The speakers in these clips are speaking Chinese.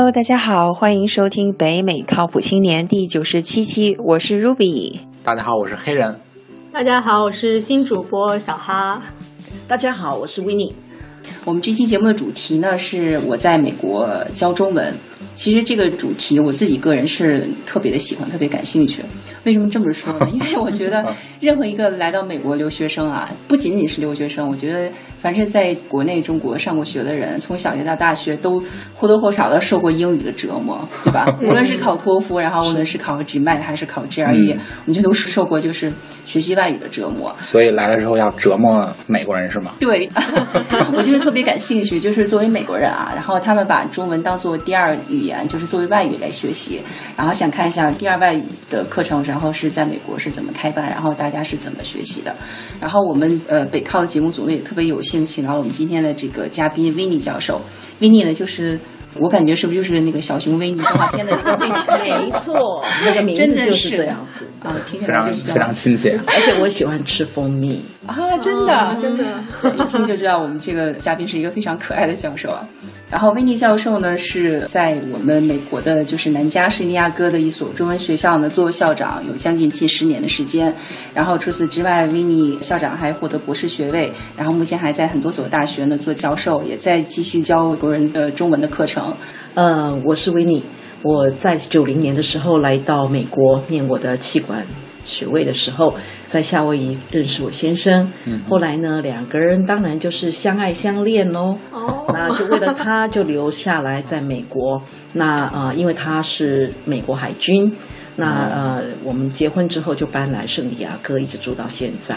Hello，大家好，欢迎收听北美靠谱青年第九十七期，我是 Ruby。大家好，我是黑人。大家好，我是新主播小哈。大家好，我是 w i n n i e 我们这期节目的主题呢是我在美国教中文。其实这个主题我自己个人是特别的喜欢，特别感兴趣。为什么这么说呢？因为我觉得任何一个来到美国留学生啊，不仅仅是留学生，我觉得凡是在国内中国上过学的人，从小学到大学都或多或少的受过英语的折磨，对吧？无论是考托福，然后无论是考 GMAT 还是考 GRE，我们就都是受过就是学习外语的折磨。所以来了之后要折磨美国人是吗？对，我就是特别感兴趣，就是作为美国人啊，然后他们把中文当做第二语言，就是作为外语来学习，然后想看一下第二外语的课程。然后是在美国是怎么开办，然后大家是怎么学习的。然后我们呃北靠的节目组呢也特别有幸请到了我们今天的这个嘉宾维尼教授。维尼呢就是我感觉是不是就是那个小熊维尼动画片的 那个？没错，那个名字就是这样子啊，听起来就是非常亲切。而且我喜欢吃蜂蜜。啊，真的真的，一听就知道我们这个嘉宾是一个非常可爱的教授啊。然后，威尼教授呢是在我们美国的，就是南加士尼亚哥的一所中文学校呢做校长，有将近近十年的时间。然后除此之外，威尼校长还获得博士学位，然后目前还在很多所大学呢做教授，也在继续教国人的中文的课程。呃，我是维尼，我在九零年的时候来到美国念我的气管学位的时候，在夏威夷认识我先生。嗯，后来呢，两个人当然就是相爱相恋喽。哦，那就为了他，就留下来在美国。那呃，因为他是美国海军，那呃，我们结婚之后就搬来圣地亚哥，一直住到现在。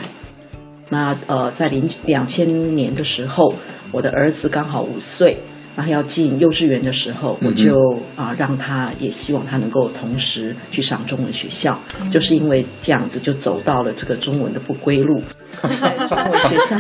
那呃，在零两千年的时候，我的儿子刚好五岁，然后要进幼稚园的时候，我就啊、让他也希望他能够同时去上中文学校，就是因为这样子就走到了这个中文的不归路。在 中文学校，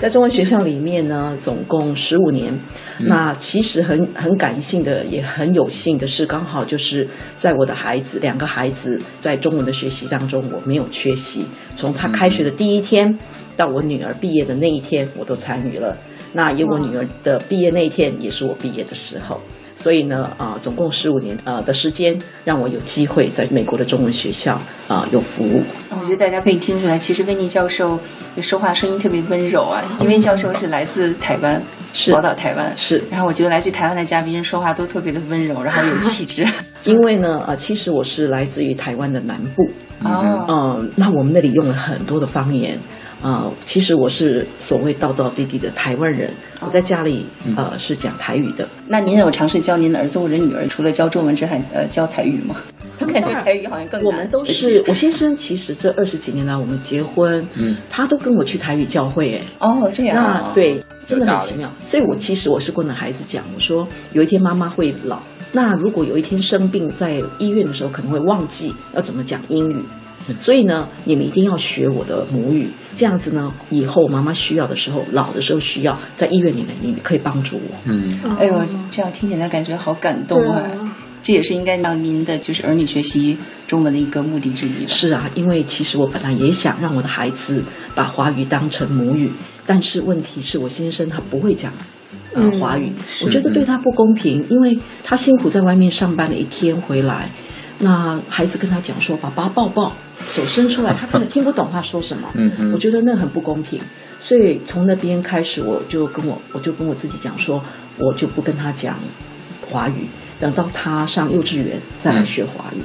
在中文学校里面呢，总共十五年。那其实很很感性的，也很有幸的是，刚好就是在我的孩子两个孩子在中文的学习当中，我没有缺席。从他开学的第一天到我女儿毕业的那一天，我都参与了。那有我女儿的毕业那一天，也是我毕业的时候。所以呢，啊、总共十五年呃的时间，让我有机会在美国的中文学校啊、有服务。我觉得大家可以听出来，其实维尼教授说话声音特别温柔啊，因为教授是来自台湾，是宝岛台湾。是然后我觉得来自台湾的嘉宾说话都特别的温柔，然后有气质。因为呢，呃，其实我是来自于台湾的南部，哦，嗯，那我们那里用了很多的方言。呃，其实我是所谓道道地地的台湾人，我在家里呃是讲台语的。那您有尝试教您的儿子或者女儿，除了教中文之外，呃，教台语吗？我 感觉台语好像更难我们都是我先生，其实这二十几年来我们结婚，嗯，他都跟我去台语教会，哎，哦，这样啊那对，真的很奇妙。所以我其实我是跟我的孩子讲，我说有一天妈妈会老，那如果有一天生病在医院的时候，可能会忘记要怎么讲英语。所以呢，你们一定要学我的母语，这样子呢，以后妈妈需要的时候，老的时候需要，在医院里面，你们可以帮助我。嗯，哎呦，这样听起来感觉好感动啊！这也是应该让您的就是儿女学习中文的一个目的之一？是啊，因为其实我本来也想让我的孩子把华语当成母语，但是问题是我先生他不会讲。呃，嗯华语，我觉得对他不公平，因为他辛苦在外面上班了一天回来，那孩子跟他讲说：“爸爸抱抱，手伸出来。”他根本听不懂他说什么。嗯嗯我觉得那很不公平，所以从那边开始，我就跟我我就跟我自己讲说，我就不跟他讲华语，等到他上幼稚园再来学华语。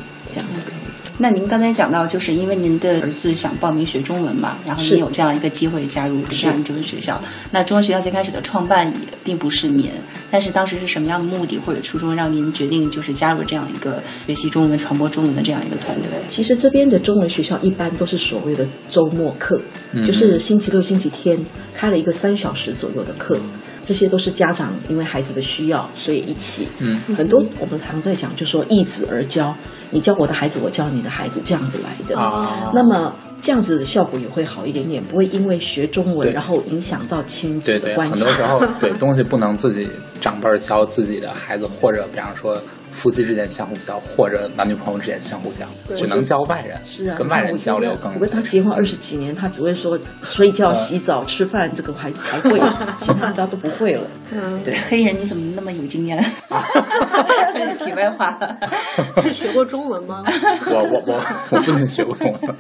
那您刚才讲到，就是因为您的儿子想报名学中文嘛，然后您有这样一个机会加入这样中文学校。那中文学校最开始的创办也并不是您，但是当时是什么样的目的或者初衷让您决定就是加入这样一个学习中文、传播中文的这样一个团队？其实这边的中文学校一般都是所谓的周末课，就是星期六、星期天开了一个三小时左右的课。这些都是家长因为孩子的需要，所以一起。嗯，很多我们常在讲，就说易子而教，你教我的孩子，我教你的孩子，这样子来的。啊那么这样子的效果也会好一点点，不会因为学中文然后影响到亲子的关系。很多时候对 东西不能自己长辈教自己的孩子，或者比方说夫妻之间相互教，或者男女朋友之间相互教，对只能教外人，是啊，跟外人交流更我。跟他结婚二十几年，他只会说睡觉、洗澡、吃饭，这个还还会，其他的他都不会了。嗯，对黑人你怎么那么有经验？题外话，是学过中文吗？我我我我不仅学过中文，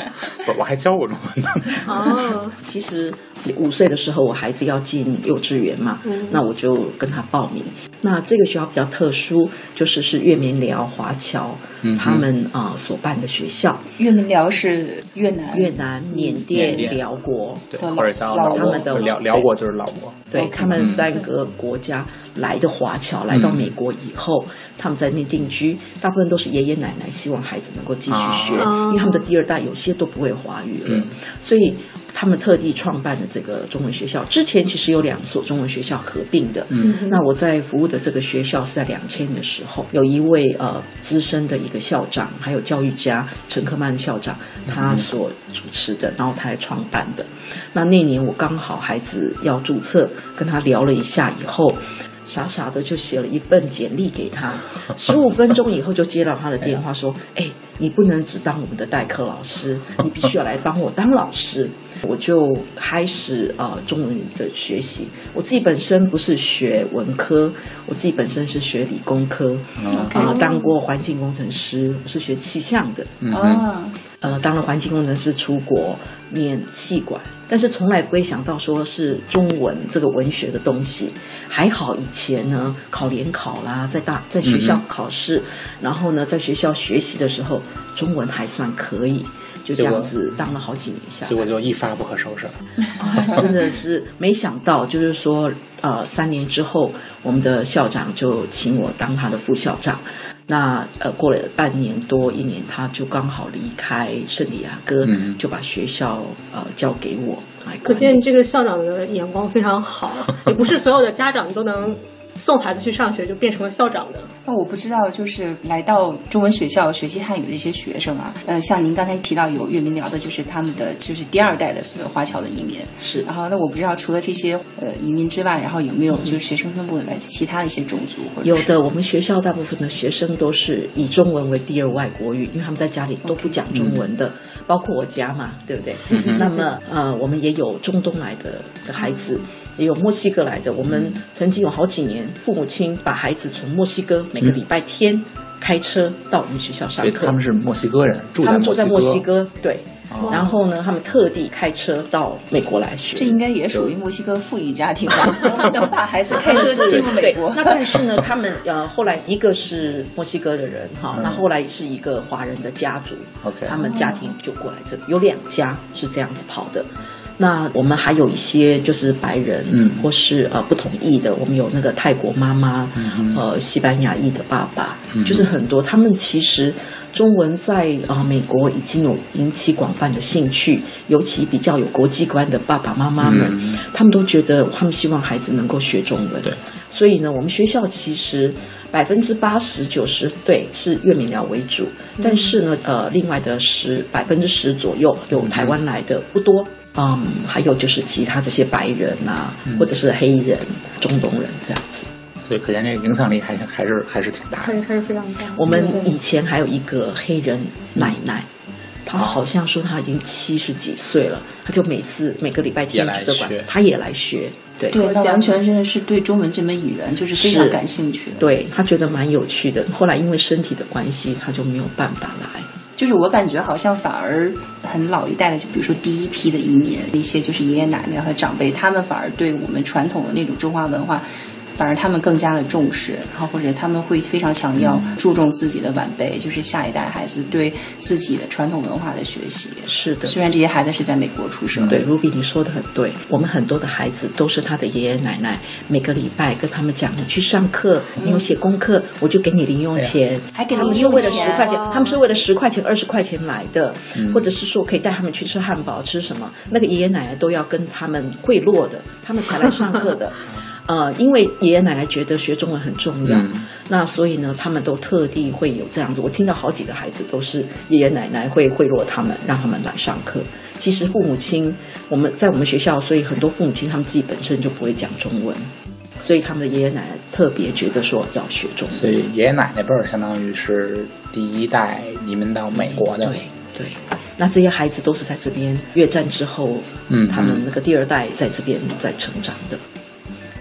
我我还教过中文呢。哦，其实五岁的时候，我孩子要进幼稚园嘛，那我就跟他报名。那这个学校比较特殊，就是是越民寮华侨、他们啊、呃所办的学校，越民寮是越南，越南、缅甸、缅甸辽国，对，或者叫老老他们的挝，辽辽国就是老挝。对他们三个国家来的华侨来到美国以后，他们在那边定居，大部分都是爷爷奶奶希望孩子能够继续学，啊因为他们的第二代有些都不会华语了，嗯。所以他们特地创办的这个中文学校。之前其实有两所中文学校合并的，嗯那我在服务的这个学校是在两千年的时候，有一位呃资深的一个校长，还有教育家陈克曼校长，他所主持的，然后他还创办的。那那年我刚好孩子要注册，跟他聊了一下以后。傻傻的就写了一份简历给他，十五分钟以后就接到他的电话 说：“哎，你不能只当我们的代课老师，你必须要来帮我当老师。”我就开始呃中文的学习。我自己本身不是学文科，我自己本身是学理工科，啊、当过环境工程师，我是学气象的。嗯啊，呃，当了环境工程师出国念气管，但是从来不会想到说是中文这个文学的东西。还好以前呢，考联考啦，在大在学校考试，然后呢，在学校学习的时候，中文还算可以，就这样子当了好几年下来。结果就一发不可收拾了。啊，真的是没想到，就是说，呃，三年之后，我们的校长就请我当他的副校长。那呃，过了半年多一年，他就刚好离开圣地亚哥，嗯就把学校呃交给我来可。见这个校长的眼光非常好，也不是所有的家长都能送孩子去上学就变成了校长的。那我不知道，就是来到中文学校学习汉语的一些学生啊，呃，像您刚才提到有越民聊的，就是他们的就是第二代的所谓华侨的移民。是然后，那我不知道除了这些呃移民之外，然后有没有就是学生分布来自其他的一些种族或者有的，我们学校大部分的学生都是以中文为第二外国语，因为他们在家里都不讲中文的，包括我家嘛，对不对？那么呃，我们也有中东来的的孩子。也有墨西哥来的，我们曾经有好几年，父母亲把孩子从墨西哥每个礼拜天开车到我们学校上课所以他，们是墨西哥人，住他们住在墨西哥。哥，对。然后呢，他们特地开车到美国来学。这应该也属于墨西哥富裕家庭吧，能能把孩子开车进入美国。那但是呢，他们呃后来一个是墨西哥的人哈，那、后来是一个华人的家族 OK 他们家庭就过来这里，有两家是这样子跑的。那我们还有一些就是白人，嗯。或是呃不同意的，我们有那个泰国妈妈，嗯呃西班牙裔的爸爸，就是很多。他们其实中文在啊、呃美国已经有引起广泛的兴趣，尤其比较有国际观的爸爸妈妈们，他们都觉得他们希望孩子能够学中文。对，所以呢，我们学校其实百分之八十九十对是粤闽寮为主，但是呢，呃，另外的十百分之十左右有台湾来的不多，嗯，还有就是其他这些白人啊，或者是黑人、中东人这样子。所以可见这个影响力还还是还是挺大的。还是非常大。我们以前还有一个黑人奶奶。她好像说她已经七十几岁了，她就每次每个礼拜天也来去的馆学，她也来学，对对，那家完全真的是对中文这门语言就是非常感兴趣的。对，她觉得蛮有趣的。后来因为身体的关系，她就没有办法来。就是我感觉好像反而很老一代的，就比如说第一批的移民，一些就是爷爷奶奶和长辈，他们反而对我们传统的那种中华文化。反而他们更加的重视，然后或者他们会非常强调注重自己的晚辈，就是下一代孩子对自己的传统文化的学习。是的，虽然这些孩子是在美国出生，对，Ruby，你说的很对。我们很多的孩子都是他的爷爷奶奶每个礼拜跟他们讲，你去上课，你有写功课，我就给你零用钱。还给他们是为了十块钱，哇他们是为了十块钱、二十块钱来的，或者是说可以带他们去吃汉堡、吃什么，那个爷爷奶奶都要跟他们贿赂的，他们才来上课的。呃，因为爷爷奶奶觉得学中文很重要，嗯那所以呢，他们都特地会有这样子。我听到好几个孩子都是爷爷奶奶会贿赂他们，让他们来上课。其实父母亲，我们在我们学校，所以很多父母亲他们自己本身就不会讲中文，所以他们的爷爷奶奶特别觉得说要学中文。所以爷爷奶奶辈儿相当于是第一代移民到美国的。对对，那这些孩子都是在这边越战之后，嗯他们那个第二代在这边在成长的。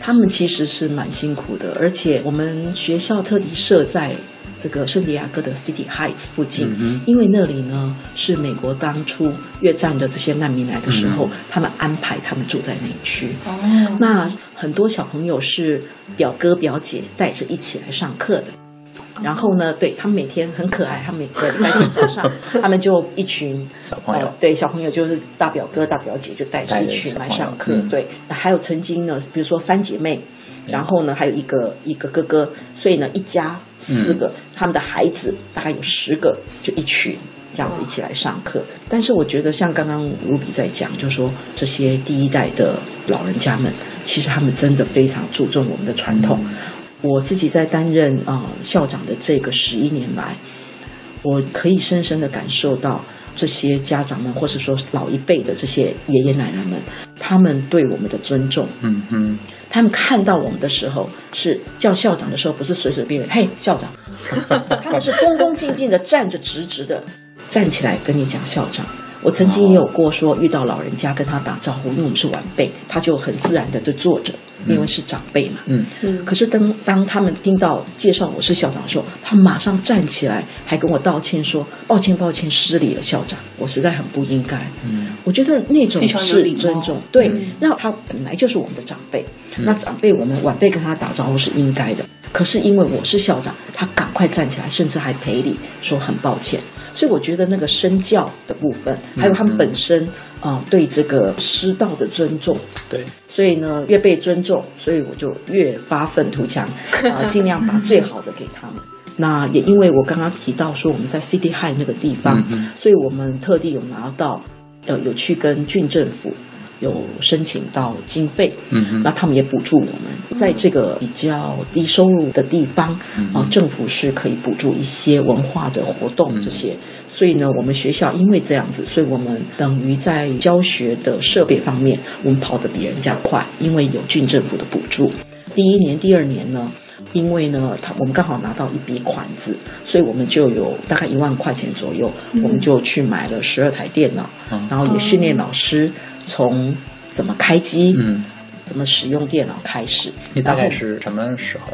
他们其实是蛮辛苦的，而且我们学校特地设在这个圣地亚哥的 City Heights 附近，嗯因为那里呢是美国当初越战的这些难民来的时候，他们安排他们住在那一区。哦，那很多小朋友是表哥表姐带着一起来上课的。然后呢，对他们每天很可爱，他们每个礼拜天早上，他们就一群小朋友呃对小朋友就是大表哥、大表姐就带着一群来上课。对，那还有曾经呢，比如说三姐妹，然后呢还有一个一个哥哥，所以呢一家四个，他们的孩子大概有十个，就一群。这样子一起来上课，但是我觉得像刚刚卢比在讲，就是说这些第一代的老人家们，其实他们真的非常注重我们的传统。我自己在担任啊、呃校长的这个十一年来，我可以深深的感受到这些家长们，或者说老一辈的这些爷爷奶奶们，他们对我们的尊重。嗯嗯，他们看到我们的时候，是叫校长的时候，不是随随便便，嘿，校长，他们是恭恭敬敬的站着直直的站起来跟你讲校长。我曾经也有过说遇到老人家跟他打招呼，因为我们是晚辈，他就很自然的就坐着，因为是长辈嘛。嗯嗯可是当当他们听到介绍我是校长的时候，他马上站起来，还跟我道歉说：“抱歉，抱歉，失礼了，校长，我实在很不应该。”嗯，我觉得那种是尊重，对嗯。那他本来就是我们的长辈，那长辈我们晚辈跟他打招呼是应该的。可是因为我是校长，他赶快站起来，甚至还赔礼，说很抱歉。所以我觉得那个身教的部分，还有他们本身啊、对这个师道的尊重，对，所以呢，越被尊重，所以我就越发愤图强，啊、尽量把最好的给他们。那也因为我刚刚提到说我们在 City High 那个地方，嗯嗯所以我们特地有拿到，呃，有去跟郡政府有申请到经费，嗯嗯那他们也补助我们，在这个比较低收入的地方，啊、政府是可以补助一些文化的活动这些。所以呢，我们学校因为这样子，所以我们等于在教学的设备方面，我们跑得比人家快，因为有郡政府的补助。第一年、第二年呢，因为呢，他我们刚好拿到一笔款子，所以我们就有大概一万块钱左右，我们就去买了十二台电脑，嗯然后也训练老师从怎么开机，嗯，怎么使用电脑开始。你大概是什么时候？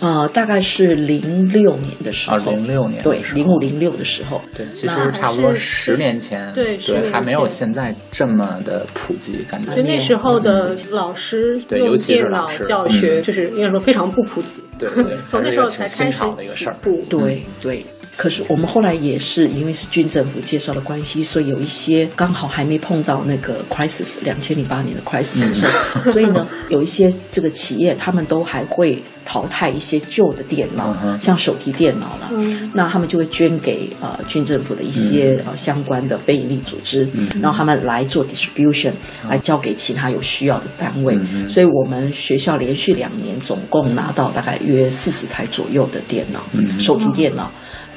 呃，大概是零六年的时候，啊06年对，零五零六的时候，对，其实差不多十年前，对还没有现在这么的普及，感觉就那时候的老师用对尤其是电脑老师教学，嗯就是应该说非常不普及。对从那时候才开始潮的一个事儿起步。对对。可是我们后来也是因为是军政府介绍的关系，所以有一些刚好还没碰到那个 crisis 两千零八年的 crisis 的时候，所以呢，有一些这个企业他们都还会淘汰一些旧的电脑，嗯像手提电脑了，嗯。那他们就会捐给呃军政府的一些、嗯。呃相关的非营利组织，然后他们来做 distribution，、来交给其他有需要的单位。嗯嗯所以我们学校连续两年总共拿到大概约四十台左右的电脑，嗯手提电脑。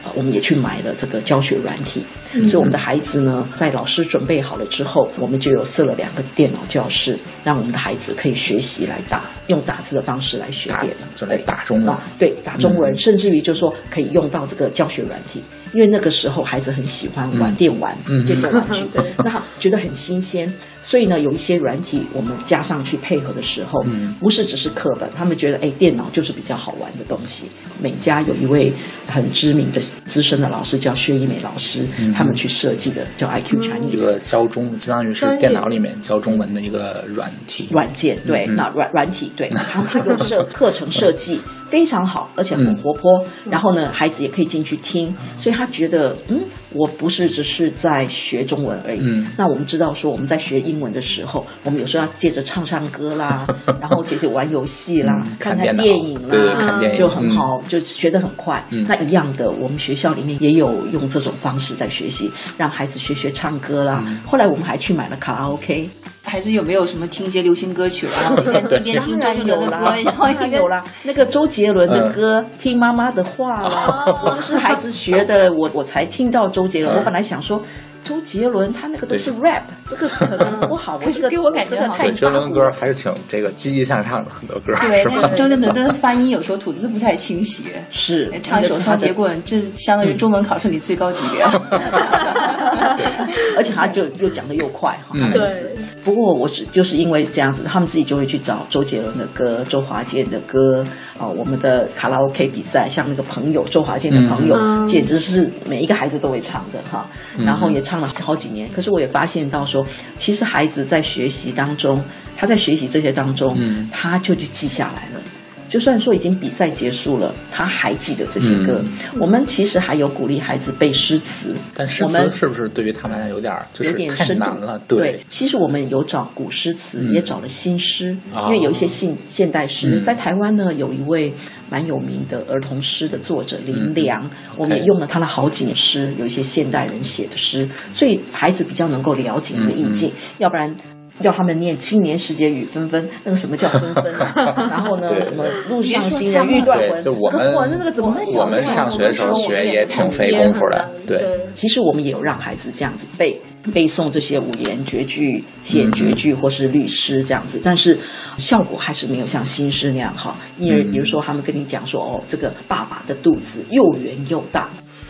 呃我们也去买了这个教学软体，嗯。所以我们的孩子呢，在老师准备好了之后，我们就有设了两个电脑教室，让我们的孩子可以学习来打，用打字的方方式来学打电脑，就来打中文。啊，对，打中文，嗯。甚至于就说可以用到这个教学软体，因为那个时候孩子很喜欢玩电玩、嗯。电动玩具 对，那觉得很新鲜，所以呢，有一些软体我们加上去配合的时候，嗯。不是只是课本，他们觉得哎，电脑就是比较好玩的东西。美家有一位很知名的资深的老师叫薛一美老师，他们去设计的叫 IQ 一 Chinese。个教中，相当于是电脑里面教中文的一个软体。软件对，嗯。那软软体对，他他有设课程设计非常好，而且很活泼。然后呢，孩子也可以进去听，所以他觉得，嗯，我不是只是在学中文而已。嗯。那我们知道说我们在学英文的时候，我们有时候要借着唱唱歌啦，然后接着玩游戏啦，嗯看看电影啦，对对看电影。就很好，就学得很快。嗯。那一样的，我们学校里面也有用这种方式在学习，让孩子学学唱歌啦。嗯。后来我们还去买了卡拉 OK。孩子有没有什么听一些流行歌曲，然后一边一边听周杰伦的歌，然后一有啦，那个周杰伦的歌，听妈妈的话啦，我就是孩子学的，我我才听到周杰伦。我本来想说，周杰伦他那个都是 rap，这个可能不好。我这个给我感觉这个太周杰伦歌还是挺这个积极向上的很多歌，对，是吧？那周杰伦的 发音有时候吐字不太清晰，是唱一首双截棍，这相当于中文考试里最高级别。而且他就又讲的又快哈。嗯对，不过我是就是因为这样子，他们自己就会去找周杰伦的歌、周华健的歌啊、我们的卡拉 OK 比赛，像那个朋友周华健的朋友，嗯简直是每一个孩子都会唱的哈。然后也唱了好几年。可是我也发现到说，其实孩子在学习当中，他在学习这些当中，嗯他就去记下来了。就算说已经比赛结束了，他还记得这些歌。我们其实还有鼓励孩子背诗词，但诗词是不是对于他们来讲有点就有是太难了？对，其实我们有找古诗词，嗯。也找了新诗，哦。因为有一些现现代诗，嗯。在台湾呢有一位蛮有名的儿童诗的作者林良，我们也用了他的好几年诗，有一些现代人写的诗，所以孩子比较能够了解那个意境，嗯。要不然。要他们念“青年时节雨纷纷”，那个什么叫 纷纷啊？然后呢，什么“路上行人欲断魂”，我们哇那个怎么会我们上学的时候学也挺费功夫的，对，其实我们也有让孩子这样子背背诵这些五言绝句、七言绝句或是律诗这样子，但是效果还是没有像新诗那样好。因为比如说他们跟你讲说，哦，这个爸爸的肚子又圆又大。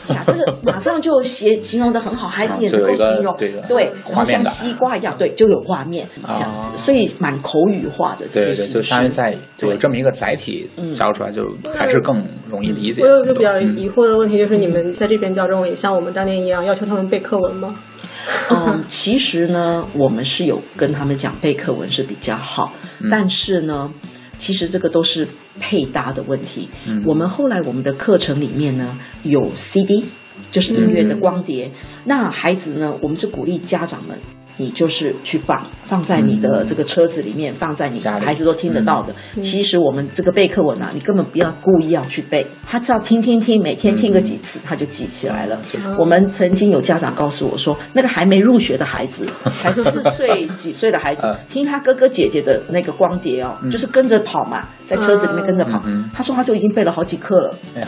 呀，这个马上就写形容的很好，孩子也能够形容，对，然后像画面感。西瓜一样，对，就有画面这样子，哦所以蛮口语化的这对对，些形式就相当于在有这么一个载体教出来，就还是更容易理解。我有一个比较嗯。疑惑的问题，就是你们在这边教中文，也像我们当年一样要求他们背课文吗？嗯，其实呢，我们是有跟他们讲背课文是比较好，但是呢，其实这个都是配搭的问题。我们后来我们的课程里面呢有 CD，就是音乐的光碟。那孩子呢，我们是鼓励家长们。你就是去放放在你的这个车子里面，放在你家孩子都听得到的。其实我们这个背课文啊，你根本不要故意要去背，他只要听听听，每天听个几次，他就记起来了。我们曾经有家长告诉我说，那个还没入学的孩子，才四岁几岁的孩子 嗯，听他哥哥姐姐的那个光碟哦，就是跟着跑嘛，在车子里面跟着跑。他说他就已经背了好几课了，哎呀，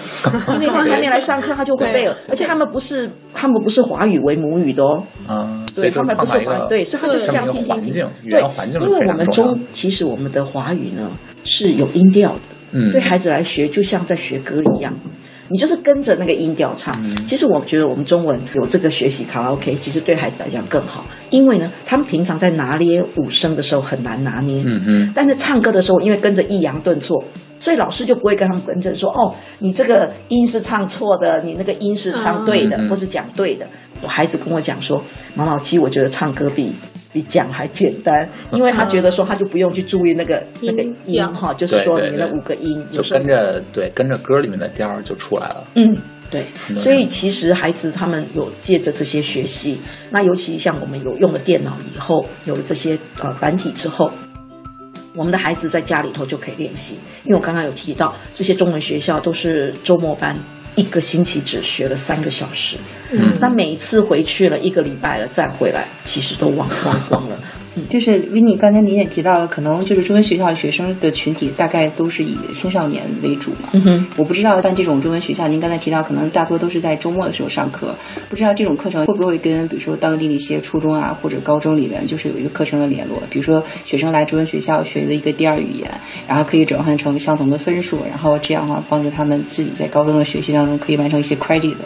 因为他还没来上课，他就会背了。而且他们不是他们不是华语为母语的哦，对以他们不是对，所以他就是这样一个环境，语对言环境是因为我们中。其实我们的华语呢是有音调的，嗯对孩子来学就像在学歌一样。你就是跟着那个音调唱。嗯其实我觉得我们中文有这个学习卡拉 OK，其实对孩子来讲更好，因为呢，他们平常在拿捏五声的时候很难拿捏，嗯嗯，但是唱歌的时候，因为跟着抑扬顿挫，所以老师就不会跟他们跟着说哦，你这个音是唱错的，你那个音是唱对的，或是讲对的。我孩子跟我讲说，妈妈，其实我觉得唱歌比比讲还简单，因为他觉得说他就不用去注意那个那个音调哈，就是说你那五个音有就跟着对跟着歌里面的调儿就出来了。嗯，对，嗯所以其实孩子他们有借着这些学习，那尤其像我们有用了电脑以后，有了这些呃繁体之后。我们的孩子在家里头就可以练习，因为我刚刚有提到，这些中文学校都是周末班，一个星期只学了三个小时，嗯。那每一次回去了一个礼拜了再回来，其实都忘光光了。就是维尼刚才您也提到了，可能就是中文学校的学生的群体大概都是以青少年为主嘛。嗯哼，我不知道，办这种中文学校，您刚才提到，可能大多都是在周末的时候上课，不知道这种课程会不会跟比如说当地的一些初中啊或者高中里面，就是有一个课程的联络，比如说学生来中文学校学了一个第二语言，然后可以转换成相同的分数，然后这样的话帮助他们自己在高中的学习当中可以完成一些 credit 的。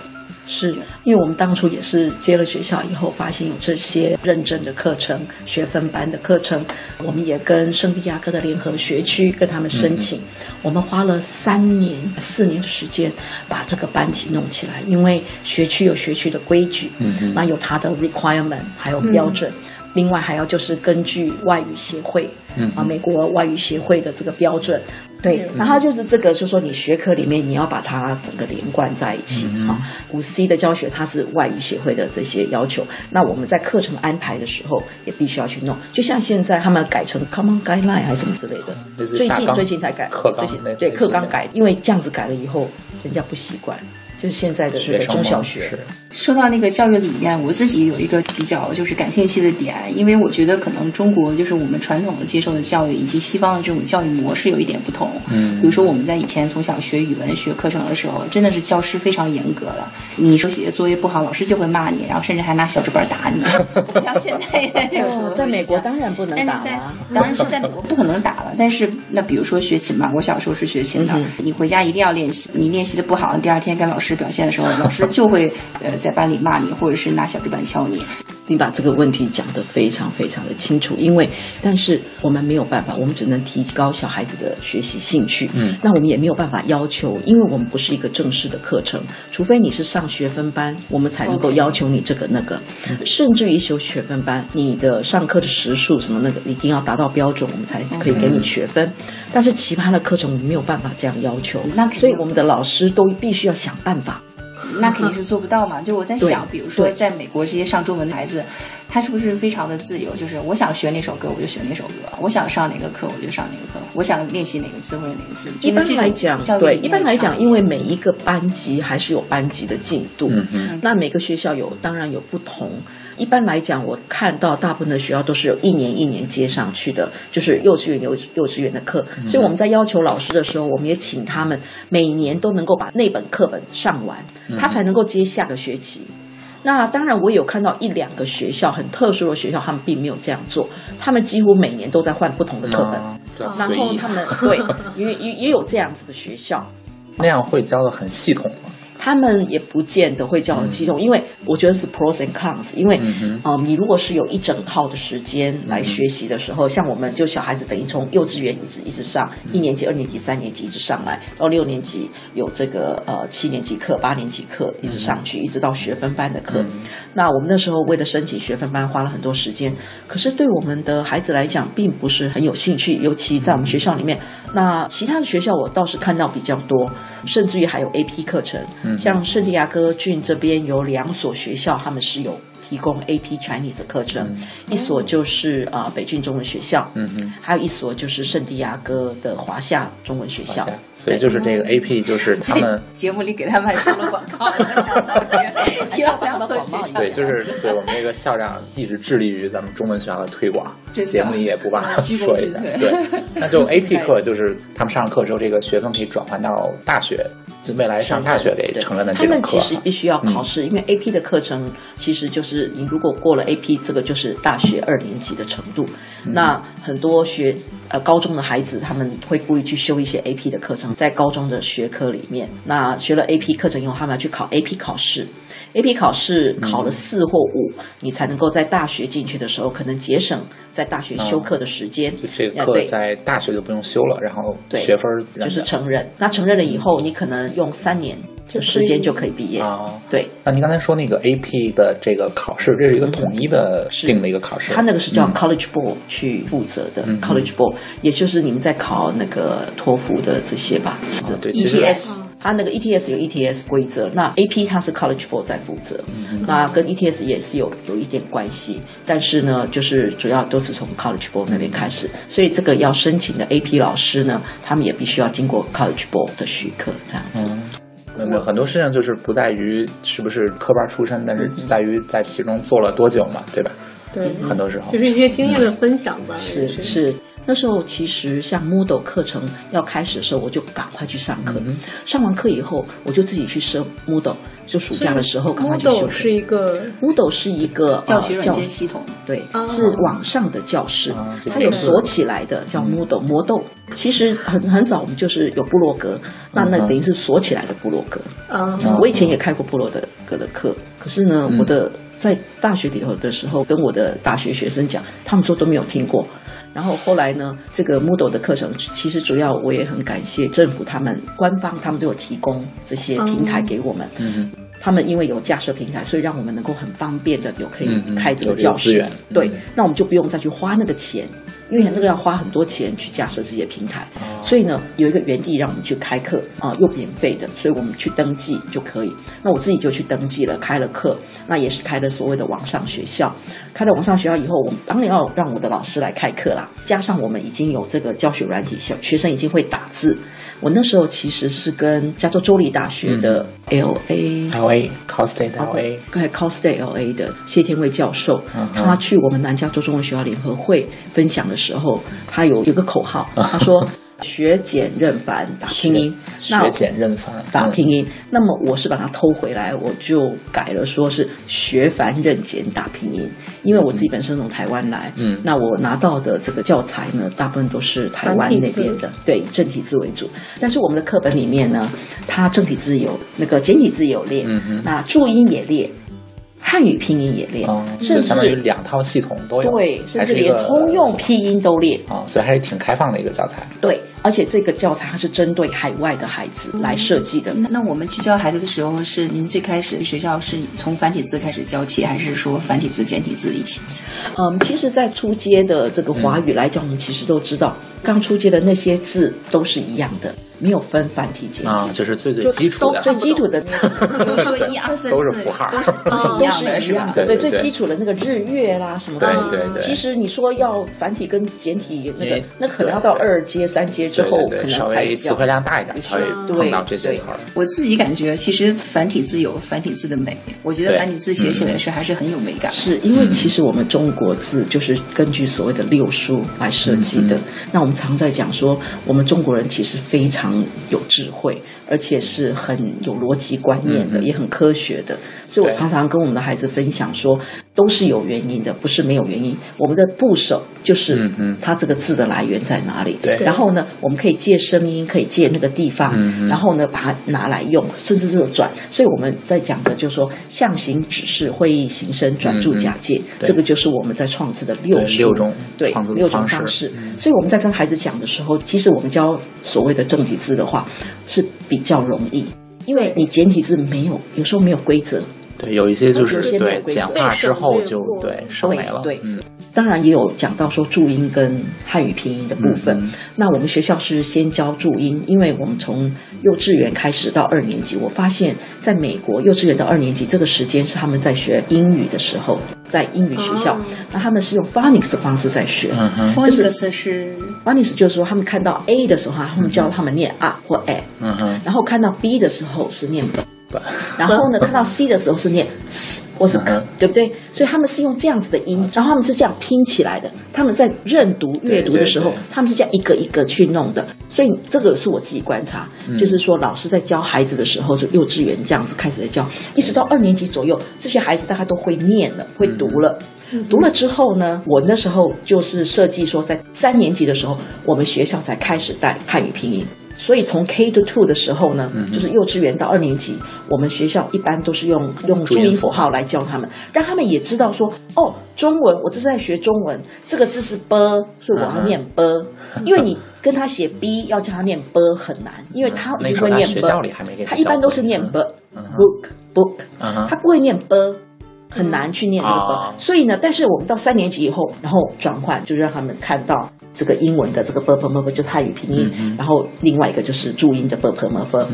是。因为我们当初也是接了学校以后，发现有这些认证的课程、学分班的课程，我们也跟圣地亚哥的联合学区跟他们申请，我们花了三年、四年的时间把这个班级弄起来，因为学区有学区的规矩，嗯哼。那有它的 requirement 还有标准。另外还要就是根据外语协会，嗯啊，美国外语协会的这个标准，对，然后就是这个，就是说你学科里面你要把它整个连贯在一起嗯哈。五 C 的教学它是外语协会的这些要求，那我们在课程安排的时候也必须要去弄，就像现在他们改成 Common Guideline 还是什么之类的。最近最近才改，对课纲改，因为这样子改了以后，人家不习惯。就是现在的这个学生中小学是。说到那个教育理念，我自己有一个比较就是感兴趣的点，因为我觉得可能中国就是我们传统的接受的教育，以及西方的这种教育模式有一点不同。嗯比如说我们在以前从小学语文学课程的时候，真的是教师非常严格的，你说写的作业不好，老师就会骂你，然后甚至还拿小纸板打你。不像现在 在美国当然不能打了。当然是在美国不可能打了，但是那比如说学琴嘛，我小时候是学琴的，嗯你回家一定要练习，你练习的不好，第二天跟老师表现的时候，老师就会呃在班里骂你，或者是拿小纸板敲你。你把这个问题讲得非常非常的清楚，因为但是我们没有办法，我们只能提高小孩子的学习兴趣。嗯那我们也没有办法要求，因为我们不是一个正式的课程，除非你是上学分班，我们才能够要求你这个那个。甚至于修学分班，你的上课的时数什么那个一定要达到标准，我们才可以给你学分。但是其他的课程我们没有办法这样要求，那所以我们的老师都必须要想办法。那肯定是做不到嘛。就我在想，比如说在美国这些上中文的孩子，他是不是非常的自由？就是我想学哪首歌我就学哪首歌，我想上哪个课我就上哪个课，我想练习哪个字或者哪个字。一般来讲，教育对，一般来讲，因为每一个班级还是有班级的进度，嗯嗯那每个学校有当然有不同。一般来讲，我看到大部分的学校都是有一年一年接上去的，就是幼稚园有幼稚园的课，所以我们在要求老师的时候，我们也请他们每年都能够把那本课本上完，他才能够接下个学期。那当然，我有看到一两个学校很特殊的学校，他们并没有这样做，他们几乎每年都在换不同的课本。然后他们对，也也也有这样子的学校，那样会教的很系统吗？他们也不见得会叫很系统，因为我觉得是 pros and cons。因为，嗯呃，你如果是有一整套的时间来学习的时候，像我们就小孩子等于从幼稚园一直一直上一年级、二年级、三年级一直上来，到六年级有这个呃七年级课、八年级课一直上去，一直到学分班的课。那我们那时候为了申请学分班花了很多时间，可是对我们的孩子来讲并不是很有兴趣，尤其在我们学校里面。那其他的学校我倒是看到比较多，甚至于还有 AP 课程，像圣地亚哥郡这边有两所学校，他们是有。提供 AP Chinese 的课程，一所就是啊、呃北郡中文学校，嗯嗯，还有一所就是圣地亚哥的华夏中文学校。所以就是这个 AP 就是他们节目里给他们做了广告，两所学校，对，就是对我们那个校长一直致力于咱们中文学校的推广，节目里也不忘了 说一下。对，那就 AP 课就是他们上课之后，这个学分可以转换到大学，就未来上大学这成人的他这种课们其实。必须要考试，因为 AP 的课程其实就是你如果过了 AP，这个就是大学二年级的程度。那很多学呃高中的孩子，他们会故意去修一些 AP 的课程，在高中的学科里面。那学了 AP 课程以后，他们要去考 AP 考试。AP 考试考了四或五，你才能够在大学进去的时候，可能节省在大学修课的时间。就这个课在大学就不用修了，然后对学分儿就是认承认。那承认了以后，你可能用三年的时间就可以毕业。啊。对，那您刚才说那个 AP 的这个考试，这是一个统一的是定的一个考试，他那个是叫嗯 College Board 去负责的、嗯 College Board，也就是你们在考那个托福的这些吧？是的啊对其实 ETS。它那个 ETS 有 ETS 规则，那 AP 它是 College Board 在负责，嗯那跟 ETS 也是有有一点关系，但是呢，就是主要都是从 College Board 那边开始，所以这个要申请的 AP 老师呢，他们也必须要经过 College Board 的许可，这样子。没有没有，很多事情就是不在于是不是科班出身，但是在于在其中做了多久嘛，对吧？对，很多时候就是一些经验的分享吧。是是，是，那时候其实像 Moodle 课程要开始的时候，我就赶快去上课。上完课以后，我就自己去设 Moodle，就暑假的时候赶快去修 Moodle 课。是一个 Moodle 是一个教学呃软件系统。对，哦是网上的教室，它有个锁起来的，叫 Moodle 魔豆。其实很很早，我们就是有部落格，那那等于是锁起来的部落格。啊，哦我以前也开过部落的格的课，可是呢，嗯我的在大学里头的时候，跟我的大学学生讲，他们说都没有听过。然后后来呢，这个 Moodle 的课程，其实主要我也很感谢政府，他们官方他们都有提供这些平台给我们。嗯嗯他们因为有架设平台，所以让我们能够很方便的有可以开这个教室。对嗯，那我们就不用再去花那个钱，因为那个要花很多钱去架设这些平台。哦所以呢，有一个园地让我们去开课啊、又免费的，所以我们去登记就可以。那我自己就去登记了，开了课，那也是开了所谓的网上学校。开了网上学校以后，我们当然要让我的老师来开课啦。加上我们已经有这个教学软体，小学生已经会打字。我那时候其实是跟加州州立大学的 L A、L A Cal State L A，刚才 Cal State L A 的谢天卫教授，嗯他去我们南加州中文学校联合会分享的时候，他有有个口号，他说学简认繁打拼音，那学简认繁，打拼音。那么我是把它偷回来，我就改了，说是学繁认简打拼音。因为我自己本身从台湾来，嗯那我拿到的这个教材呢，大部分都是台湾那边的，对正体字为主。但是我们的课本里面呢，它正体字有那个简体字有列，嗯嗯那注音也列，汉语拼音也练，哦，甚就相当于至两套系统都有，对，甚至连通用拼音都列。啊，所以还是挺开放的一个教材。对，而且这个教材它是针对海外的孩子来设计的。那那我们去教孩子的时候，是您最开始学校是从繁体字开始教起，还是说繁体字、简体字一起？嗯，其实，在初阶的这个华语来讲，我们其实都知道，刚出阶的那些字都是一样的，没有分繁体简体。啊，就是最最基础的都最基础的那个比如说一二三四，都是符号都是都是一样对对对基础的那个日月啦什么对东西。对对，其实你说要繁体跟简体那个，那可能要到二阶、三阶之后，可能才词汇量大一点才会对碰到这些词儿。我自己感觉，其实繁体字有繁体字的美，我觉得对繁体字写起来是还是很有美感。是因为其实我们中国字就是根据所谓的六书来设计的。那我们常在讲说，我们中国人其实非常有智慧，而且是很有逻辑观念的，也很科学的。所以我常常跟我们的孩子分享说，都是有原因的，不是没有原因。我们的部首就是它这个字的来源在哪里。对然后呢，我们可以借声音，可以借那个地方，然后呢把它拿来用，甚至就是转。所以我们在讲的就是说，象形、指示、会意、形声、转注、假借，对这个就是我们在创字的六种对六种方式方式。所以我们在跟孩子讲的时候，其实我们教所谓的正体字的话是比较容易，因为你简体字没有，有时候没有规则。对，有一些就是对简化之后就对省没了。对对嗯，当然也有讲到说注音跟汉语拼音的部分。那我们学校是先教注音，因为我们从幼稚园开始到二年级，我发现在美国幼稚园到二年级这个时间是他们在学英语的时候，在英语学校，哦那他们是用 phonics 的方式在学。，phonics 是 phonics 就是说他们看到 a 的时候，他们教他们念啊或 a，嗯哼，然后看到 b 的时候是念然后呢看到 c 的时候是念 s 或是 k，嗯对不对？所以他们是用这样子的音，然后他们是这样拼起来的。他们在认读、阅读的时候他们是这样一个一个去弄的。所以这个是我自己观察，嗯就是说老师在教孩子的时候，就幼稚园这样子开始在教，一直到二年级左右，这些孩子大概都会念了，会读了。读了之后呢，我那时候就是设计说，在三年级的时候，我们学校才开始带汉语拼音。所以从 K to two 的时候呢，就是幼稚园到二年级，我们学校一般都是用用注音符号。来教他们，让他们也知道说，哦，中文我这是在学中文，这个字是 b，所以我要念 b，、因为你跟他写 b 要叫他念 b 很难，因为他一定会念学 b，校里还没给他一般都是念 b book 他不会念 b。很难去念这个所以呢，但是我们到三年级以后，然后转换，就让他们看到这个英文的这个 b p m f 就是汉语拼音，然后另外一个就是注音的 b p m f，、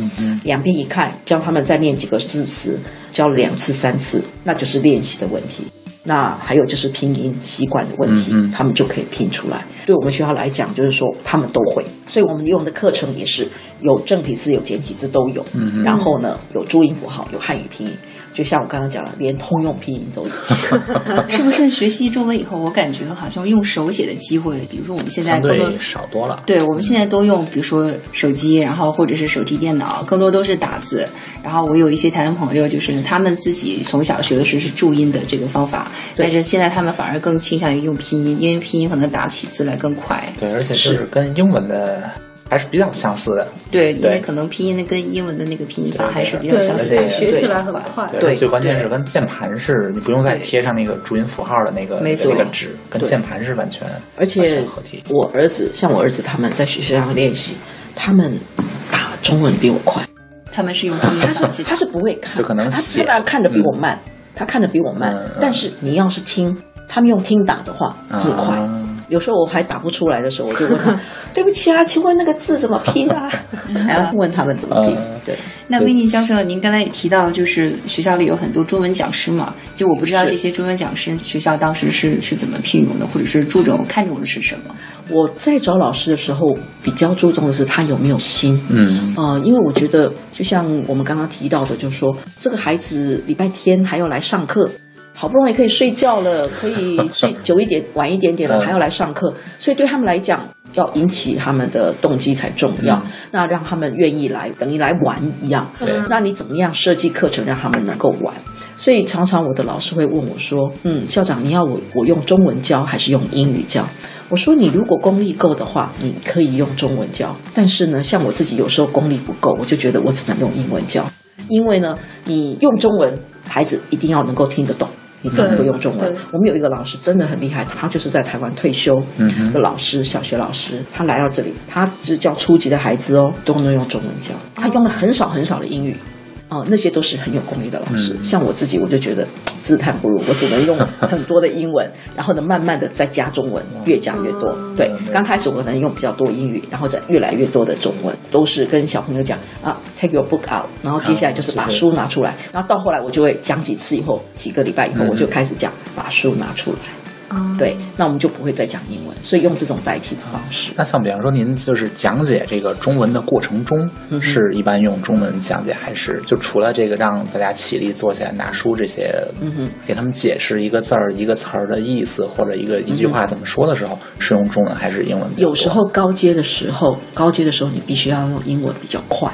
两边一看，教他们再念几个字词，教了两次三次，那就是练习的问题。那还有就是拼音习惯的问题，嗯嗯。他们就可以拼出来。对我们学校来讲，就是说他们都会，所以我们用的课程也是有正体字、有简体字都有。嗯。然后呢，有注音符号，有汉语拼音，就像我刚刚讲了，连通用拼音都有。是不是学习中文以后，我感觉好像用手写的机会，比如说我们现在更多少多了。对，我们现在都用，比如说手机，然后或者是手提电脑，更多都是打字。然后我有一些台湾朋友，就是他们自己从小学的时候是注音的这个方法，但是现在他们反而更倾向于用拼音，因为拼音可能打起字来更快。对，而且就是跟英文的还是比较相似的。对，因为可能拼音的跟英文的那个拼音法还是比较相似学起来很快。对，对最关键是跟键盘是，你不用再贴上那个注音符号的那个那个纸，跟键盘是完全而且合体。我儿子，像我儿子他们在学校上练习，他们打中文比我快，他们是用拼音他是他是不会看，就可能他写。他当然看的比我慢，他看的比我慢，但是你要是听，他们用听打的话很快。啊有时候我还打不出来的时候，我就问他：“ 对不起啊，请问那个字怎么拼啊？”然后问他们怎么拼。嗯对，那维尼教授，您刚才也提到，就是学校里有很多中文讲师嘛，就我不知道这些中文讲师学校当时是是怎么聘用的，或者是注重看重的是什么？我在找老师的时候，比较注重的是他有没有心。嗯呃，因为我觉得，就像我们刚刚提到的，就是说这个孩子礼拜天还要来上课，好不容易可以睡觉了，可以睡久一点、晚一点点了，嗯还要来上课，所以对他们来讲，要引起他们的动机才重要。嗯那让他们愿意来，等于来玩一样。对那你怎么样设计课程让他们能够玩？所以常常我的老师会问我说：“嗯，校长，你要我我用中文教还是用英语教？”我说：“你如果功力够的话，你可以用中文教。但是呢，像我自己有时候功力不够，我就觉得我只能用英文教，因为呢，你用中文，孩子一定要能够听得懂。”你怎么不用中文。我们有一个老师真的很厉害，他就是在台湾退休的老师，小学老师。他来到这里，他只教初级的孩子哦，都能用中文教。他用了很少很少的英语。哦，那些都是很有功力的老师。像我自己，我就觉得自叹不如，我只能用 很多的英文，然后呢，慢慢的再加中文，越加越多。对，刚开始我可能用比较多英语，然后再越来越多的中文，都是跟小朋友讲啊，take your book out，然后接下来就是把书拿出来，然后到后来我就会讲几次以后，几个礼拜以后，我就开始讲把书拿出来。对，那我们就不会再讲英文，所以用这种代替的方式。那像比方说，您就是讲解这个中文的过程中，是一般用中文讲解，还是就除了这个让大家起立坐下来拿书这些，嗯哼，给他们解释一个字儿一个词儿的意思，或者一个一句话怎么说的时候，是用中文还是英文？有时候高阶的时候，高阶的时候你必须要用英文比较快，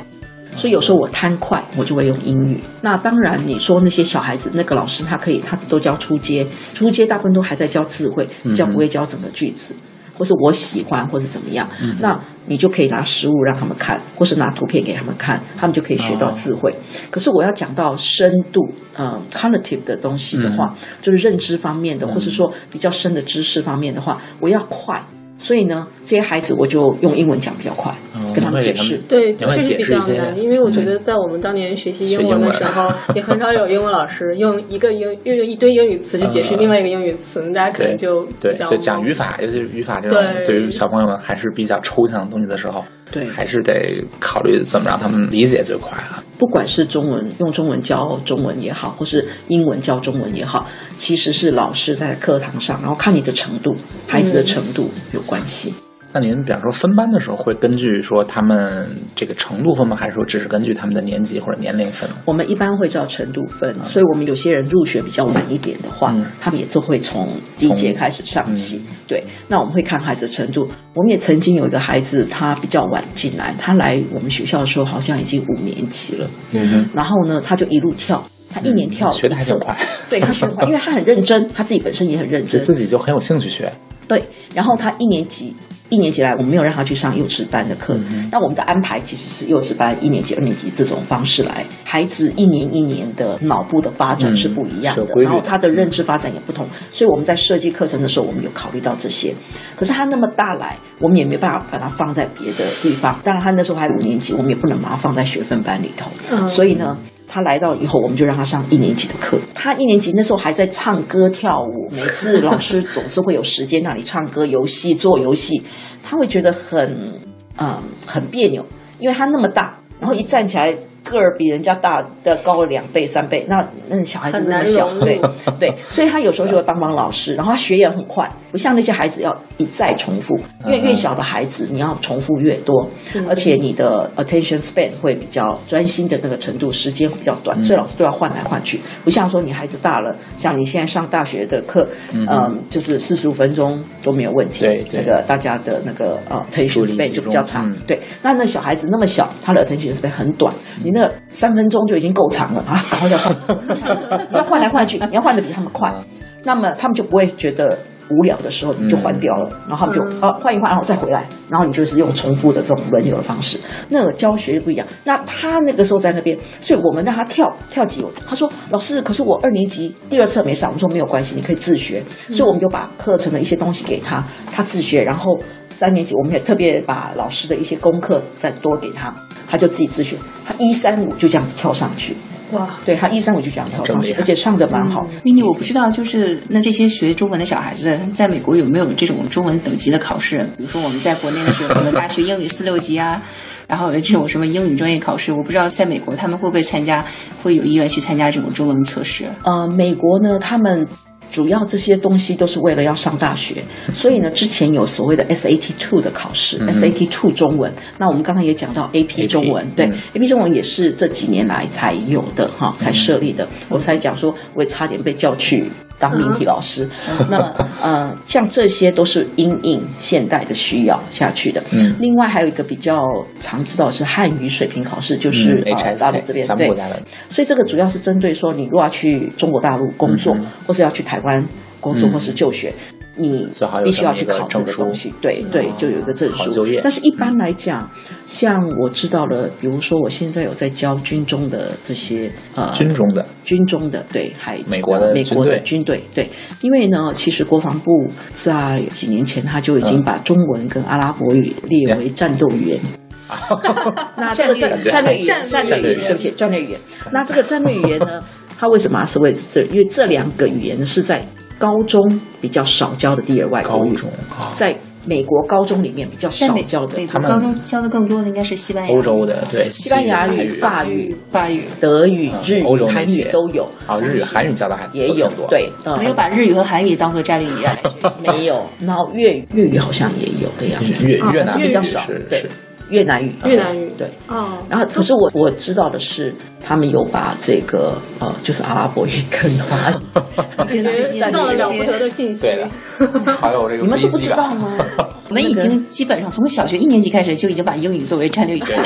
所以有时候我贪快，我就会用英语。那当然，你说那些小孩子，那个老师他可以，他都教初阶，初阶大部分都还在教词汇，比较不会教整个句子。或是我喜欢，或是怎么样，那你就可以拿实物让他们看，或是拿图片给他们看，他们就可以学到智慧。可是我要讲到深度，呃，cognitive 的东西的话，就是认知方面的，或是说比较深的知识方面的话，我要快。所以呢，这些孩子我就用英文讲比较快，嗯跟他们解释。对，你会确实比较难，因为我觉得在我们当年学习英文的时候，也很少有英文老师用一个英用一堆英语词去解释另外一个英语词，大家可能就对，就讲语法，尤其是语法这种，对。对于小朋友们还是比较抽象的东西的时候，对。还是得考虑怎么让他们理解最快啊。不管是中文用中文教中文也好，或是英文教中文也好，其实是老师在课堂上，然后看你的程度，孩子的程度有关系。那您比方说分班的时候，会根据说他们这个程度分吗？还是说只是根据他们的年级或者年龄分？我们一般会照程度分，所以我们有些人入学比较晚一点的话，嗯他们也就会从第一节开始上起。对，那我们会看孩子的程度。我们也曾经有一个孩子，他比较晚进来，他来我们学校的时候好像已经五年级了，嗯哼，然后呢，他就一路跳。他一年跳学得一次还挺快，对他学的快，因为他很认真，他自己本身也很认 就真，自己就很有兴趣学。对，然后他一年级一年级来，我们没有让他去上幼稚班的课。嗯那我们的安排其实是幼稚班一年级、二年级这种方式来。孩子一年一年的脑部的发展是不一样的，然后他的认知发展也不同，所以我们在设计课程的时候，我们有考虑到这些。可是他那么大来，我们也没办法把他放在别的地方。当然，他那时候还五年级，我们也不能把他放在学分班里头。嗯所以呢。他来到以后，我们就让他上一年级的课。他一年级那时候还在唱歌跳舞，每次老师总是会有时间让你唱歌、游戏、做游戏，他会觉得很嗯很别扭，因为他那么大，然后一站起来个儿比人家大的高了两倍、三倍，那那小孩子那么小，对 对，所以他有时候就会帮帮老师，然后他学也很快，不像那些孩子要一再重复，因为越小的孩子你要重复越多，而且你的 attention span 会比较专心的那个程度时间会比较短，所以老师都要换来换去，不像说你孩子大了，像你现在上大学的课，嗯，就是四十五分钟都没有问题，对对。那个大家的那个呃 attention span 就比较长对，那那小孩子那么小，他的 attention span 很短，那三分钟就已经够长了啊，赶快再换，你 要换来换去，你要换的比他们快，那么他们就不会觉得无聊的时候你就换掉了，然后他们就啊换一换，然后再回来，然后你就是用重复的这种轮流的方式，那个教学不一样。那他那个时候在那边，所以我们让他跳跳级，他说老师，可是我二年级第二册没上，我们说没有关系，你可以自学，所以我们就把课程的一些东西给他，他自学，然后三年级我们也特别把老师的一些功课再多给他，他就自己自学，他一三五就这样子跳上去。哇，对他一三五就这样跳上去，而且上的蛮好。妮妮，我不知道，就是那这些学中文的小孩子，在美国有没有这种中文等级的考试？比如说我们在国内的时候，可能大学英语四六级啊，然后有这种什么英语专业考试，我不知道在美国他们会不会参加，会有意愿去参加这种中文测试？呃，美国呢，他们主要这些东西都是为了要上大学，所以呢，之前有所谓的 SAT Two 的考试、s a t Two 中文。那我们刚刚也讲到 AP 中文，对，AP 中文也是这几年来才有的哈，才设立的。我才讲说，我也差点被叫去。当命题老师，那呃，像这些都是因应现代的需要下去的。嗯，另外还有一个比较常知道是汉语水平考试，就是呃大陆这边对，所以这个主要是针对说你如果要去中国大陆工作，或是要去台湾工作或是就学。你必须要去考这个东西，对对，就有一个证书。但是，一般来讲，像我知道了，比如说，我现在有在教军中的这些呃，军中的军中的对，还美国的美国的军队对，因为呢，其实国防部在几年前他就已经把中文跟阿拉伯语列为战斗语言。那这个战战略语言，战略语言，对不起，战略语言。那这个战略语言呢，它为什么是为这？因为这两个语言呢是在。高中比较少教的第二外国语，在美国高中里面比较少教的。他们高中教的更多的应该是西班牙、欧洲的，对，西班牙语、法语、法语、德语、日语、韩语都有。啊，日语、韩语教的还也有，对，没有把日语和韩语当做战略语言来学习。没有，然后粤语、粤语好像也有的样子，粤越南比较少，对。越南语，越南语，对，哦，然后可是我我知道的是，他们有把这个呃，就是阿拉伯语跟华语，知道了了不得的信息，对 还有这个，你们都不知道吗？我们已经基本上从小学一年级开始就已经把英语作为战略语言，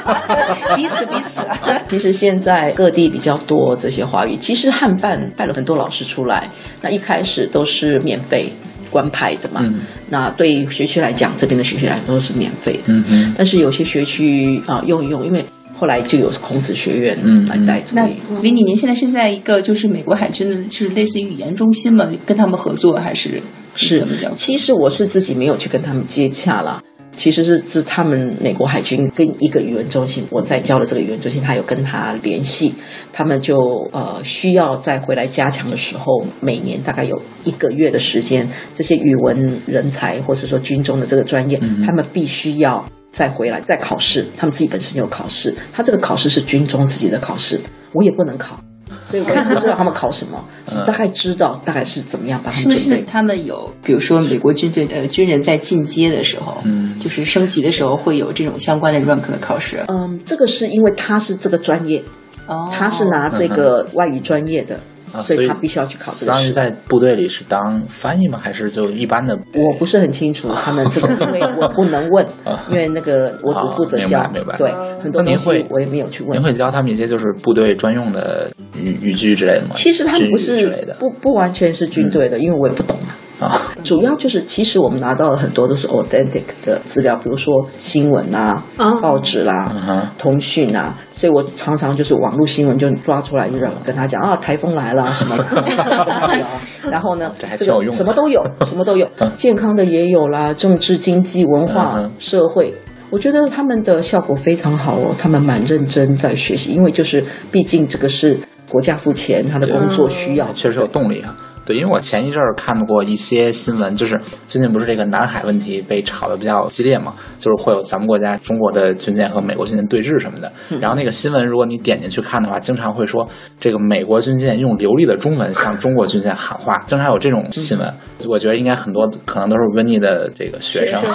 彼此彼此。其实现在各地比较多这些华语，其实汉办派了很多老师出来，那一开始都是免费。官派的嘛，那对学区来讲，这边的学区来都是免费的。嗯嗯，但是有些学区啊，用一用，因为后来就有孔子学院来带。那维尼，您现在是在一个就是美国海军的，就是类似于语言中心嘛？跟他们合作还是是怎么讲？其实我是自己没有去跟他们接洽了。其实是是他们美国海军跟一个语文中心，我在教的这个语文中心，他有跟他联系，他们就呃需要再回来加强的时候，每年大概有一个月的时间，这些语文人才或者说军中的这个专业，他们必须要再回来再考试，他们自己本身有考试，他这个考试是军中自己的考试，我也不能考。所以我不知道他们考什么，大概知道大概是怎么样把他们准备。他们有，比如说美国军队呃军人在进阶的时候，嗯，就是升级的时候会有这种相关的 rank 的考试。嗯，这个是因为他是这个专业，哦，他是拿这个外语专业的。所以他必须要去考这个。当时在部队里是当翻译吗？还是就一般的？我不是很清楚 他们这个，因为我不能问，因为那个我只负责教。明白，对，很多东西我也没有去问。您会教他们一些就是部队专用的语语句之类的吗？其实他们不是不不完全是军队的，因为我也不懂嘛。啊，主要就是其实我们拿到了很多都是 authentic 的资料，比如说新闻啊、报纸啦、通讯啊。所以我常常就是网络新闻就抓出来，就让跟他讲啊，台风来了什么，然后呢，这个什么都有，什么都有，健康的也有啦，政治、经济、文化、社会，我觉得他们的效果非常好哦，他们蛮认真在学习，因为就是毕竟这个是国家付钱，他的工作需要，确实有动力啊。对，因为我前一阵儿看过一些新闻，就是最近不是这个南海问题被炒得比较激烈嘛，就是会有咱们国家中国的军舰和美国军舰对峙什么的。然后那个新闻，如果你点进去看的话，经常会说这个美国军舰用流利的中文向中国军舰喊话，经常有这种新闻。我觉得应该很多可能都是温妮的这个学生。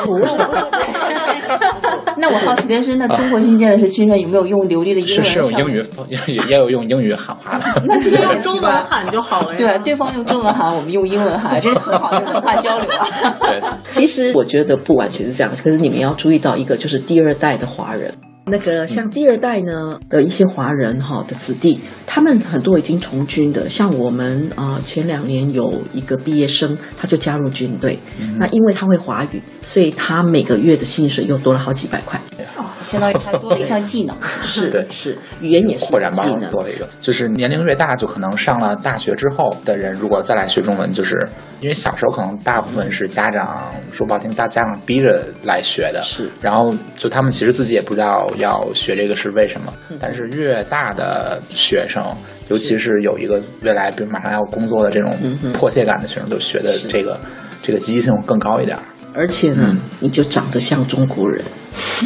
那我好奇的是，那中国军舰的是军人有没有用流利的英文？是是用英语，也也有用英语喊话的。那直接用中文喊就好了。对，对方用中文喊，我们用英文哈，这是很好的文化交流啊。对，其实我觉得不完全是这样，可是你们要注意到一个，就是第二代的华人。那个像第二代呢的一些华人哈的子弟，他们很多已经从军的。像我们啊，前两年有一个毕业生，他就加入军队。那因为他会华语，所以他每个月的薪水又多了好几百块。哦，相当于他多了一项技能。是的，是语言也是扩展技能多了一个。就是年龄越大，就可能上了大学之后的人，如果再来学中文，就是因为小时候可能大部分是家长说不好听，大家长逼着来学的。是，然后就他们其实自己也不知道。要学这个是为什么？但是越大的学生，尤其是有一个未来，比如马上要工作的这种迫切感的学生，就学的这个这个积极性更高一点。而且呢，你就长得像中国人，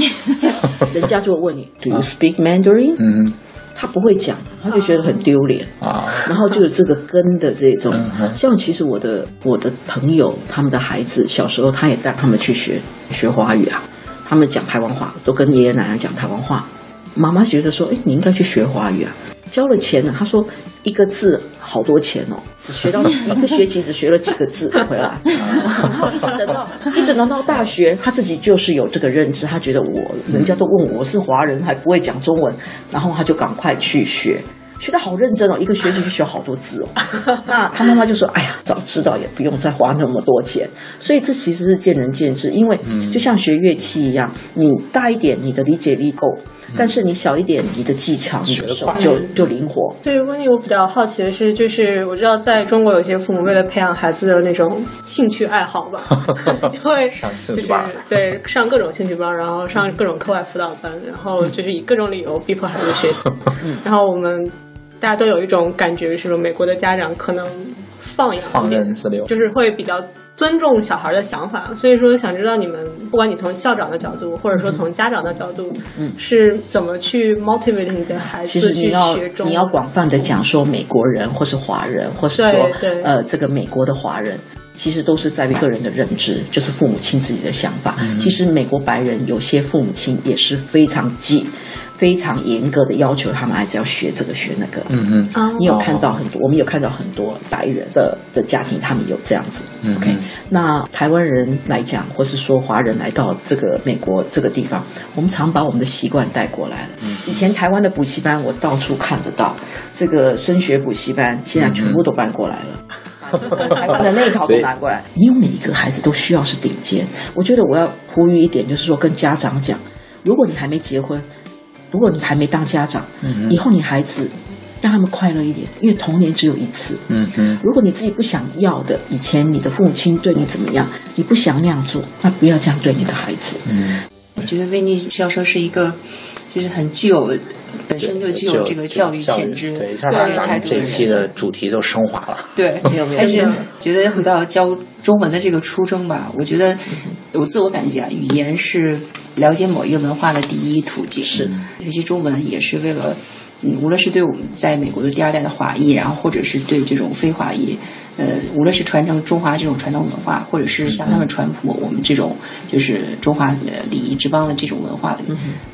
人家就会问你，Do you speak Mandarin？嗯，他不会讲，他就觉得很丢脸。啊。然后就有这个根的这种，像其实我的我的朋友他们的孩子小时候，他也带他们去学学华语啊，他们讲台湾话，都跟爷爷奶奶讲台湾话。妈妈觉得说，哎，你应该去学华语啊，交了钱了。他说一个字好多钱哦，只学到 一个学期，只学了几个字回来。一直等到一直等到大学，他自己就是有这个认知，他觉得我人家都问我是华人还不会讲中文，然后他就赶快去学。学得好认真哦，一个学期就学好多字哦。那他妈妈就说：“哎呀，早知道也不用再花那么多钱。”所以这其实是见仁见智，因为就像学乐器一样，你大一点，你的理解力够；但是你小一点，你的技巧、你的手就就灵活。对，温妮，我比较好奇的是，就是我知道在中国有些父母为了培养孩子的那种兴趣爱好吧，就会上兴趣班，对，上各种兴趣班，然后上各种课外辅导班，然后就是以各种理由逼迫孩子学习。然后我们。大家都有一种感觉，是说美国的家长可能放养、放任自流，就是会比较尊重小孩的想法。所以说，想知道你们，不管你从校长的角度，或者说从家长的角度，嗯，是怎么去 motivate 你的孩子去学中？你要广泛的讲说美国人，或是华人，或是说呃这个美国的华人，其实都是在于个人的认知，就是父母亲自己的想法。其实美国白人有些父母亲也是非常激。非常严格的要求，他们还是要学这个学那个。嗯嗯，你有看到很多，我们有看到很多白人的的家庭，他们有这样子。OK，那台湾人来讲，或是说华人来到这个美国这个地方，我们常把我们的习惯带过来了。以前台湾的补习班，我到处看得到，这个升学补习班现在全部都搬过来了，台湾的那一套都拿过来。你有每一个孩子都需要是顶尖。我觉得我要呼吁一点，就是说跟家长讲，如果你还没结婚。如果你还没当家长，以后你孩子让他们快乐一点，因为童年只有一次。嗯嗯。如果你自己不想要的，以前你的父母亲对你怎么样，你不想那样做，那不要这样对你的孩子。嗯，我觉得维尼教授是一个，就是很具有本身就具有这个教育潜质。对，一下把咱们这期的主题就升华了。对，还是觉得回到教中文的这个初衷吧。我觉得我自我感觉啊，语言是。了解某一个文化的第一途径是学习中文，也是为了，嗯，无论是对我们在美国的第二代的华裔，然后或者是对这种非华裔，呃，无论是传承中华这种传统文化，或者是向他们传播我们这种就是中华礼仪之邦的这种文化的，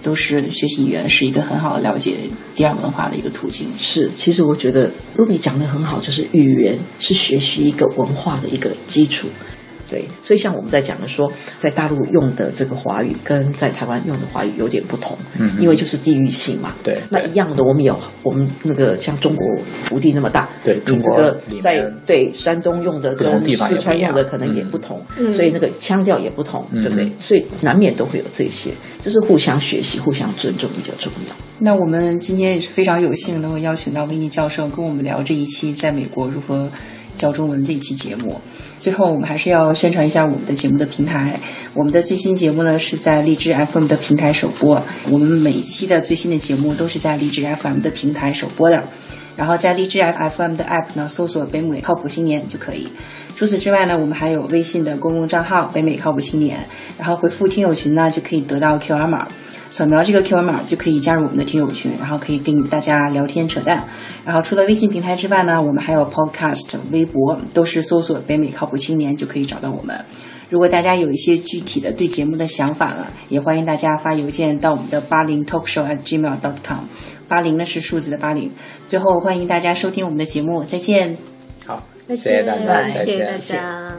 都是学习语言是一个很好的了解第二文化的一个途径。是，其实我觉得 Ruby 讲的很好，就是语言是学习一个文化的一个基础。对，所以像我们在讲的说，在大陆用的这个华语跟在台湾用的华语有点不同，嗯，因为就是地域性嘛。对，那一样的，我们有我们那个像中国福地那么大，对，你这个在对山东用的跟四川用的可能也不同，所以那个腔调也不同，对不对？所以难免都会有这些，就是互相学习、互相尊重比较重要。那我们今天也是非常有幸能够邀请到维尼教授跟我们聊这一期在美国如何教中文这一期节目。最后，我们还是要宣传一下我们的节目的平台。我们的最新节目呢是在荔枝 FM 的平台首播。我们每一期的最新的节目都是在荔枝 FM 的平台首播的。然后在荔枝 FM 的 App 呢搜索“北美靠谱青年”就可以。除此之外呢，我们还有微信的公共账号“北美靠谱青年”，然后回复“听友群”呢就可以得到 QR 码。扫描这个 QR 码就可以加入我们的听友群，然后可以跟大家聊天扯淡。然后除了微信平台之外呢，我们还有 Podcast、微博，都是搜索“北美靠谱青年”就可以找到我们。如果大家有一些具体的对节目的想法了，也欢迎大家发邮件到我们的八零 talkshow at gmail dot com。八零呢是数字的八零。最后欢迎大家收听我们的节目，再见。好，谢谢大家，谢谢大家。